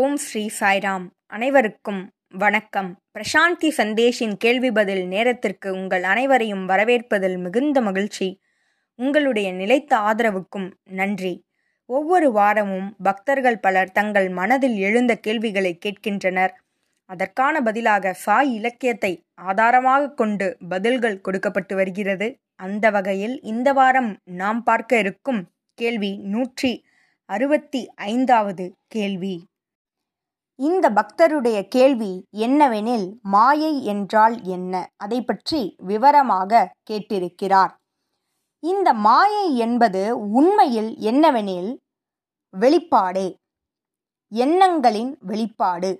ஓம் ஸ்ரீ சாய்ராம். அனைவருக்கும் வணக்கம். பிரசாந்தி சந்தேஷின் கேள்வி பதில் நேரத்திற்கு உங்கள் அனைவரையும் வரவேற்பதில் மிகுந்த மகிழ்ச்சி. உங்களுடைய நிலைத்த ஆதரவுக்கும் நன்றி. ஒவ்வொரு வாரமும் பக்தர்கள் பலர் தங்கள் மனதில் எழுந்த கேள்விகளை கேட்கின்றனர். அதற்கான பதிலாக சாய் இலக்கியத்தை ஆதாரமாக கொண்டு பதில்கள் கொடுக்கப்பட்டு வருகிறது. அந்த வகையில் இந்த வாரம் நாம் பார்க்க இருக்கும் கேள்வி நூற்றி அறுபத்தி ஐந்தாவது கேள்வி. இந்த பக்தருடைய கேள்வி என்னவெனில் மாயை என்றால் என்ன? அதை பற்றி விவரமாக கேட்டிருக்கிறார். இந்த மாயை என்பது உண்மையில் என்னவெனில் வெளிப்பாடே. எண்ணங்களின் வெளிப்பாடு.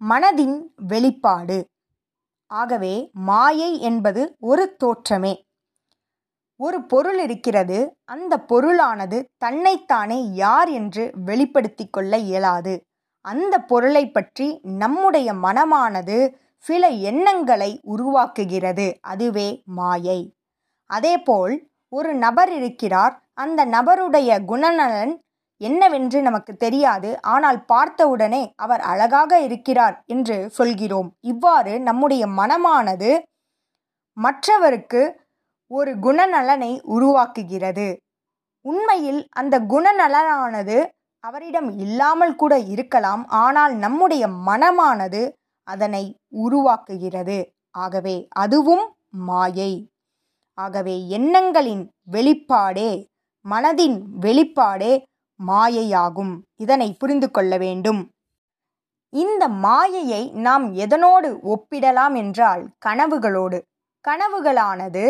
மனதின் வெளிப்பாடு. ஆகவே மாயை என்பது ஒரு தோற்றமே. ஒரு பொருள் இருக்கிறது அந்த பொருளானது தன்னைத்தானே யார் என்று வெளிப்படுத்திக் கொள்ள இயலாது. அந்த பொருளை பற்றி நம்முடைய மனமானது சில எண்ணங்களை உருவாக்குகிறது. அதுவே மாயை. அதேபோல் ஒரு நபர் இருக்கிறார். அந்த நபருடைய குணநலன் என்னவென்று நமக்கு தெரியாது. ஆனால் பார்த்தவுடனே அவர் அழகாக இருக்கிறார் என்று சொல்கிறோம். இவ்வாறு நம்முடைய மனமானது மற்றவருக்கு ஒரு குணநலனை உருவாக்குகிறது. உண்மையில் அந்த குணநலனானது அவரிடம் இல்லாமல் கூட இருக்கலாம் ஆனால் நம்முடைய மனமானது அதனை உருவாக்குகிறது. ஆகவே அதுவும் மாயை. ஆகவே எண்ணங்களின் வெளிப்பாடே மனதின் வெளிப்பாடே மாயையாகும். இதனை புரிந்து கொள்ள வேண்டும். இந்த மாயையை நாம் எதனோடு ஒப்பிடலாம் என்றால் கனவுகளோடு. கனவுகளானது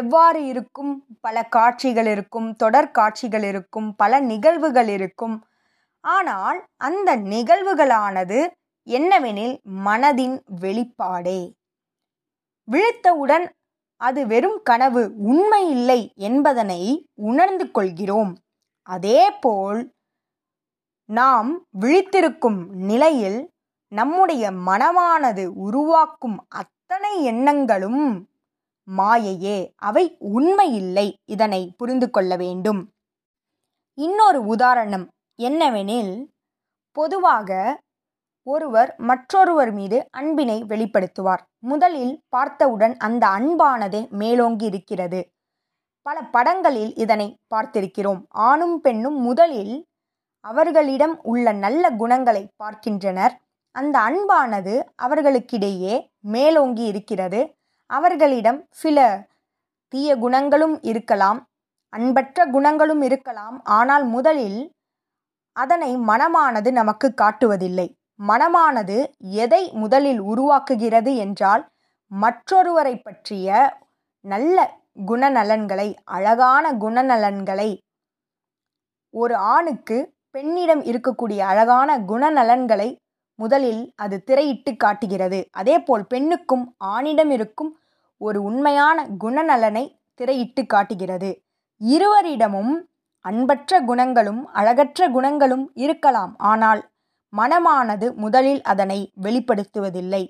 எவ்வாறு இருக்கும்? பல காட்சிகள் இருக்கும் தொடர் காட்சிகள் இருக்கும் பல நிகழ்வுகள் இருக்கும். ஆனால் அந்த நிகழ்வுகளானது என்னவெனில் மனதின் வெளிப்பாடே. விழித்தவுடன் அது வெறும் கனவு உண்மை இல்லை என்பதனை உணர்ந்து கொள்கிறோம். அதேபோல் நாம் விழித்திருக்கும் நிலையில் நம்முடைய மனமானது உருவாக்கும் அத்தனை எண்ணங்களும் மாயையே அவை உண்மையில்லை இதனை புரிந்து கொள்ள வேண்டும். இன்னொரு உதாரணம் என்னவெனில் பொதுவாக ஒருவர் மற்றொருவர் மீது அன்பினை வெளிப்படுத்துவார். முதலில் பார்த்தவுடன் அந்த அன்பானது மேலோங்கி இருக்கிறது. பல படங்களில் இதனை பார்த்திருக்கிறோம். ஆணும் பெண்ணும் முதலில் அவர்களிடம் உள்ள நல்ல குணங்களை பார்க்கின்றனர். அந்த அன்பானது அவர்களுக்கிடையே மேலோங்கி இருக்கிறது. அவர்களிடம் சில தீய குணங்களும் இருக்கலாம் அன்பற்ற குணங்களும் இருக்கலாம் ஆனால் முதலில் அதனை மனமானது நமக்கு காட்டுவதில்லை. மனமானது எதை முதலில் உருவாக்குகிறது என்றால் மற்றொருவரை பற்றிய நல்ல குணநலன்களை அழகான குணநலன்களை ஒரு ஆணுக்கு பெண்ணிடம் இருக்கக்கூடிய அழகான குணநலன்களை முதலில் அது திரையிட்டு காட்டுகிறது. அதேபோல் பெண்ணுக்கும் ஆணிடம் இருக்கும் ஒரு உண்மையான குணநலனை திரையிட்டு காட்டுகிறது. இருவரிடமும் அன்பற்ற குணங்களும் அழகற்ற குணங்களும் இருக்கலாம். ஆனால் மனமானது முதலில் அதனை வெளிப்படுத்துவதில்லை.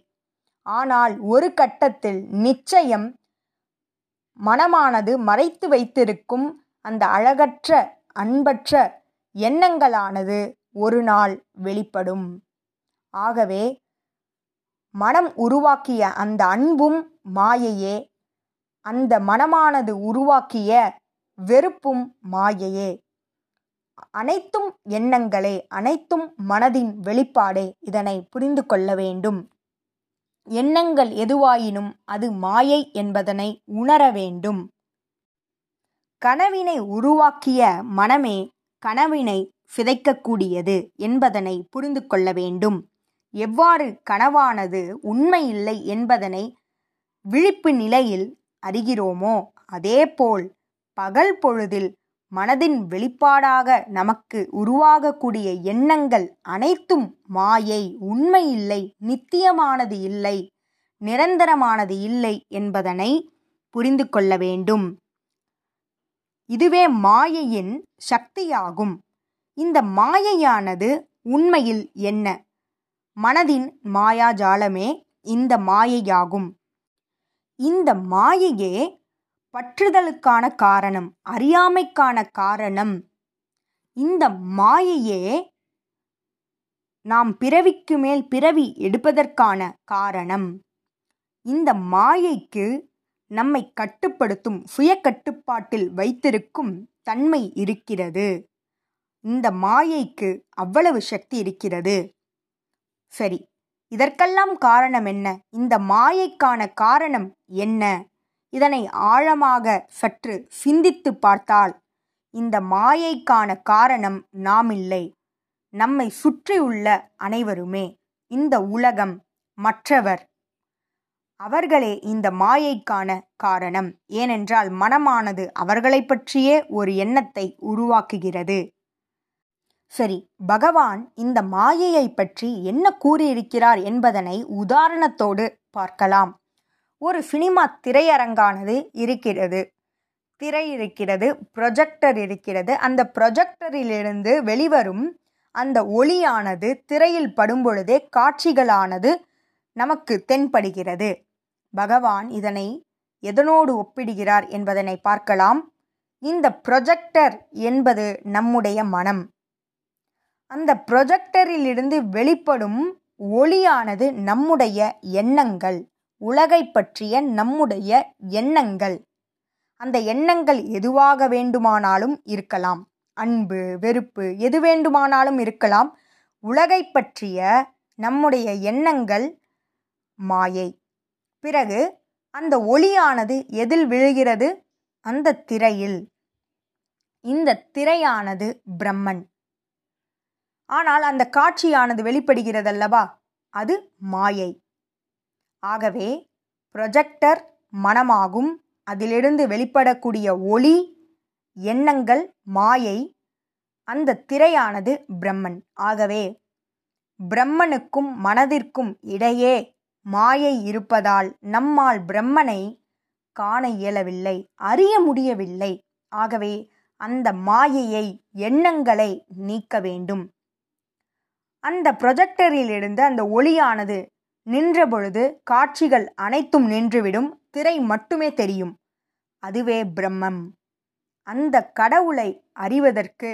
ஆனால் ஒரு கட்டத்தில் நிச்சயம் மனமானது மறைத்து வைத்திருக்கும் அந்த அழகற்ற அன்பற்ற எண்ணங்களானது ஒரு நாள் வெளிப்படும். ஆகவே மனம் உருவாக்கிய அந்த அன்பும் மாயையே. அந்த மனமானது உருவாக்கிய வெறுப்பும் மாயையே. அனைத்தும் எண்ணங்களே அனைத்தும் மனதின் வெளிப்பாடே இதனை புரிந்து கொள்ள வேண்டும். எண்ணங்கள் எதுவாயினும் அது மாயை என்பதனை உணர வேண்டும். கனவினை உருவாக்கிய மனமே கனவினை சிதைக்கக்கூடியது என்பதனை புரிந்து கொள்ள வேண்டும். எவ்வாறு கனவானது உண்மையில்லை என்பதனை விழிப்பு நிலையில் அறிகிறோமோ அதேபோல் பகல் பொழுதில் மனதின் வெளிப்பாடாக நமக்கு உருவாகக்கூடிய எண்ணங்கள் அனைத்தும் மாயை உண்மையில்லை நித்தியமானது இல்லை நிரந்தரமானது இல்லை என்பதனை புரிந்து கொள்ள வேண்டும். இதுவே மாயையின் சக்தியாகும். இந்த மாயையானது உண்மையில் என்ன? மனதின் மாயாஜாலமே இந்த மாயையாகும். இந்த மாயையே பற்றுதலுக்கான காரணம் அறியாமைக்கான காரணம். இந்த மாயையே நாம் பிறவிக்கு மேல் பிறவி எடுப்பதற்கான காரணம். இந்த மாயைக்கு நம்மை கட்டுப்படுத்தும் சுய கட்டுப்பாட்டில் வைத்திருக்கும் தன்மை இருக்கிறது. இந்த மாயைக்கு அவ்வளவு சக்தி இருக்கிறது. சரி இதற்கெல்லாம் காரணம் என்ன? இந்த மாயைக்கான காரணம் என்ன? இதனை ஆழமாக சற்று சிந்தித்து பார்த்தால் இந்த மாயைக்கான காரணம் நாமில்லை. நம்மை சுற்றியுள்ள அனைவருமே இந்த உலகம் மற்றவர். அவர்களே இந்த மாயைக்கான காரணம். ஏனென்றால் மனமானது அவர்களை பற்றியே ஒரு எண்ணத்தை உருவாக்குகிறது. சரி பகவான் இந்த மாயையை பற்றி என்ன கூறியிருக்கிறார் என்பதனை உதாரணத்தோடு பார்க்கலாம். ஒரு சினிமா திரையரங்கானது இருக்கிறது. திரை இருக்கிறது ப்ரொஜெக்டர் இருக்கிறது. அந்த ப்ரொஜெக்டரிலிருந்து வெளிவரும் அந்த ஒளியானது திரையில் படும்பொழுதே காட்சிகளானது நமக்கு தென்படுகிறது. பகவான் இதனை எதனோடு ஒப்பிடுகிறார் என்பதனை பார்க்கலாம். இந்த ப்ரொஜெக்டர் என்பது நம்முடைய மனம். அந்த ப்ரொஜெக்டரிலிருந்து வெளிப்படும் ஒளியானது நம்முடைய எண்ணங்கள் உலகை பற்றிய நம்முடைய எண்ணங்கள். அந்த எண்ணங்கள் எதுவாக வேண்டுமானாலும் இருக்கலாம். அன்பு வெறுப்பு எது வேண்டுமானாலும் இருக்கலாம். உலகை பற்றிய நம்முடைய எண்ணங்கள் மாயை. பிறகு அந்த ஒளியானது எதில் விழுகிறது? அந்த திரையில். இந்த திரையானது பிரம்மன். ஆனால் அந்த காட்சியானது வெளிப்படுகிறதல்லவா? அது மாயை. ஆகவே ப்ரொஜெக்டர் மனமாகும். அதிலிருந்து வெளிப்படக்கூடிய ஒளி எண்ணங்கள் மாயை அந்த திரையானது பிரம்மன். ஆகவே பிரம்மனுக்கும் மனதிற்கும் இடையே மாயை இருப்பதால் நம்மால் பிரம்மனை காண இயலவில்லை அறிய முடியவில்லை. ஆகவே அந்த மாயையை எண்ணங்களை நீக்க வேண்டும். அந்த ப்ரொஜெக்டரிலிருந்து அந்த ஒளியானது நின்ற பொழுது காட்சிகள் அனைத்தும் நின்றுவிடும். திரை மட்டுமே தெரியும். அதுவே பிரம்மம். அந்த கடவுளை அறிவதற்கு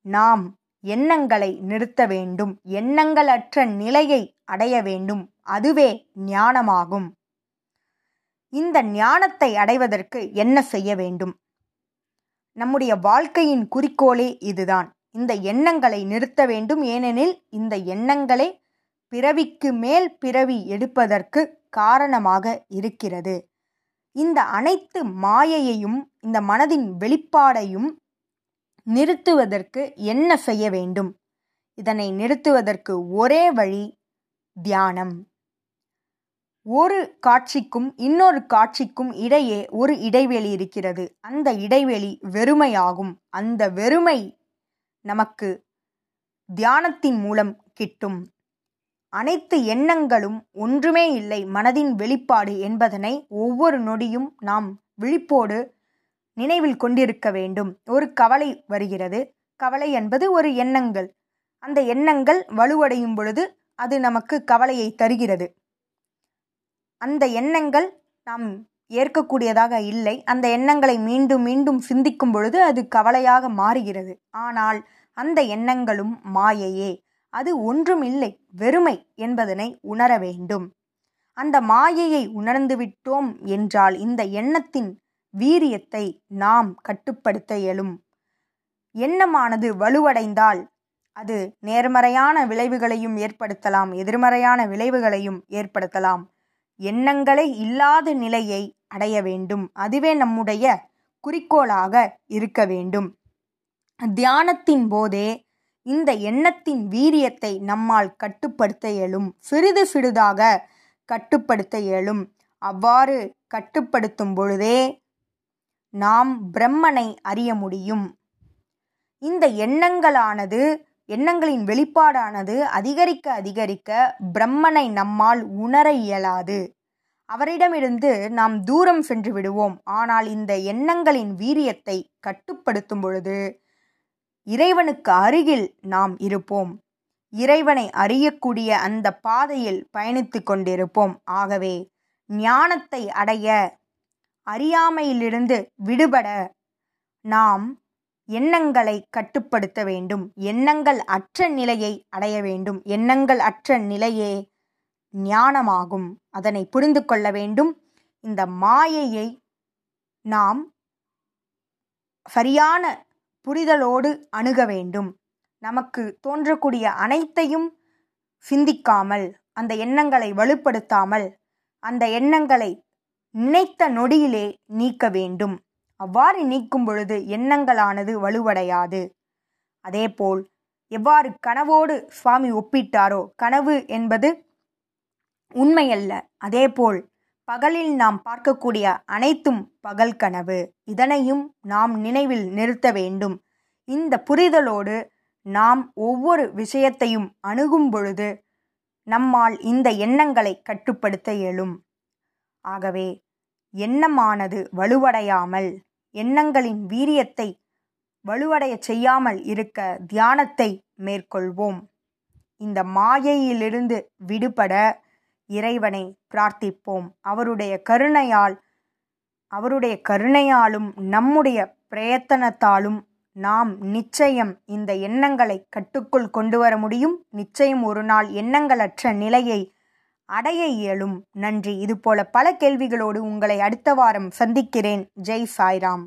நாம் எண்ணங்களை நிறுத்த வேண்டும். எண்ணங்களற்ற நிலையை அடைய வேண்டும். அதுவே ஞானமாகும். இந்த ஞானத்தை அடைவதற்கு என்ன செய்ய வேண்டும்? நம்முடைய வாழ்க்கையின் குறிக்கோளே இதுதான். இந்த எண்ணங்களை நிறுத்த வேண்டும். ஏனெனில் இந்த எண்ணங்களே பிறவிக்கு மேல் பிறவி எடுப்பதற்கு காரணமாக இருக்கிறது. இந்த அனைத்து மாயையையும் இந்த மனதின் வெளிப்பாடையும் நிறுத்துவதற்கு என்ன செய்ய வேண்டும்? இதனை நிறுத்துவதற்கு ஒரே வழி தியானம். ஒரு காட்சிக்கும் இன்னொரு காட்சிக்கும் இடையே ஒரு இடைவெளி இருக்கிறது. அந்த இடைவெளி வெறுமையாகும். அந்த வெறுமை நமக்கு தியானத்தின் மூலம் கிட்டும். அனைத்து எண்ணங்களும் ஒன்றுமே இல்லை மனதின் வெளிப்பாடு என்பதனை ஒவ்வொரு நொடியும் நாம் விழிப்போடு நினைவில் கொண்டிருக்க வேண்டும். ஒரு கவலை வருகிறது. கவலை என்பது ஒரு எண்ணங்கள். அந்த எண்ணங்கள் வலுவடையும் பொழுது அது நமக்கு கவலையை தருகிறது. அந்த எண்ணங்கள் நாம் ஏற்கக்கூடியதாக இல்லை. அந்த எண்ணங்களை மீண்டும் மீண்டும் சிந்திக்கும் பொழுது அது கவலையாக மாறுகிறது. ஆனால் அந்த எண்ணங்களும் மாயையே. அது ஒன்றும் இல்லை. வெறுமை என்பதனை உணர வேண்டும். அந்த மாயையை உணர்ந்துவிட்டோம் என்றால் இந்த எண்ணத்தின் வீரியத்தை நாம் கட்டுப்படுத்த இயலும். எண்ணமானது வலுவடைந்தால் அது நேர்மறையான விளைவுகளையும் ஏற்படுத்தலாம். எதிர்மறையான விளைவுகளையும் ஏற்படுத்தலாம். எண்ணங்களே இல்லாத நிலையை அடைய வேண்டும். அதுவே நம்முடைய குறிக்கோளாக இருக்க வேண்டும். தியானத்தின் போதே இந்த எண்ணத்தின் வீரியத்தை நம்மால் கட்டுப்படுத்த இயலும். சிறிது சிறிதாக கட்டுப்படுத்த இயலும். அவ்வாறு கட்டுப்படுத்தும் பொழுதே நாம் பிரம்மனை அறிய முடியும். இந்த எண்ணங்களானது எண்ணங்களின் வெளிப்பாடானது அதிகரிக்க அதிகரிக்க பிரம்மனை நம்மால் உணர இயலாது. அவரிடமிருந்து நாம் தூரம் சென்று விடுவோம். ஆனால் இந்த எண்ணங்களின் வீரியத்தை கட்டுப்படுத்தும் பொழுது இறைவனுக்கு அருகில் நாம் இருப்போம். இறைவனை அறியக்கூடிய அந்த பாதையில் பயணித்து கொண்டிருப்போம். ஆகவே ஞானத்தை அடைய அறியாமையிலிருந்து விடுபட நாம் எண்ணங்களை கட்டுப்படுத்த வேண்டும். எண்ணங்கள் அற்ற நிலையை அடைய வேண்டும். எண்ணங்கள் அற்ற நிலையே ஞானமாகும். அதனை புரிந்து கொள்ள வேண்டும். இந்த மாயையை நாம் சரியான புரிதலோடு அணுக வேண்டும். நமக்கு தோன்றக்கூடிய அனைத்தையும் சிந்திக்காமல் அந்த எண்ணங்களை வலுப்படுத்தாமல் அந்த எண்ணங்களை நினைத்த நொடியிலே நீக்க வேண்டும். அவ்வாறு நீக்கும் பொழுது எண்ணங்களானது வலுவடையாது. அதேபோல் எவ்வாறு கனவோடு சுவாமி ஒப்பிட்டாரோ கனவு என்பது உண்மையல்ல. அதேபோல் பகலில் நாம் பார்க்கக்கூடிய அனைத்தும் பகல் கனவு. இதனையும் நாம் நினைவில் நிறுத்த வேண்டும். இந்த புரிதலோடு நாம் ஒவ்வொரு விஷயத்தையும் அணுகும் பொழுது நம்மால் இந்த எண்ணங்களை கட்டுப்படுத்த இயலும். ஆகவே எண்ணமானது வலுவடையாமல் எண்ணங்களின் வீரியத்தை வலுவடையச் செய்யாமல் இருக்க தியானத்தை மேற்கொள்வோம். இந்த மாயையிலிருந்து விடுபட இறைவனை பிரார்த்திப்போம். அவருடைய கருணையால் அவருடைய கருணையாலும் நம்முடைய பிரயத்தனத்தாலும் நாம் நிச்சயம் இந்த எண்ணங்களை கட்டுக்குள் கொண்டு வர முடியும். நிச்சயம் ஒரு நாள் எண்ணங்களற்ற நிலையை அடைய இயலும். நன்றி. இதுபோல பல கேள்விகளோடு உங்களை அடுத்த வாரம் சந்திக்கிறேன். ஜெய் சாய்ராம்.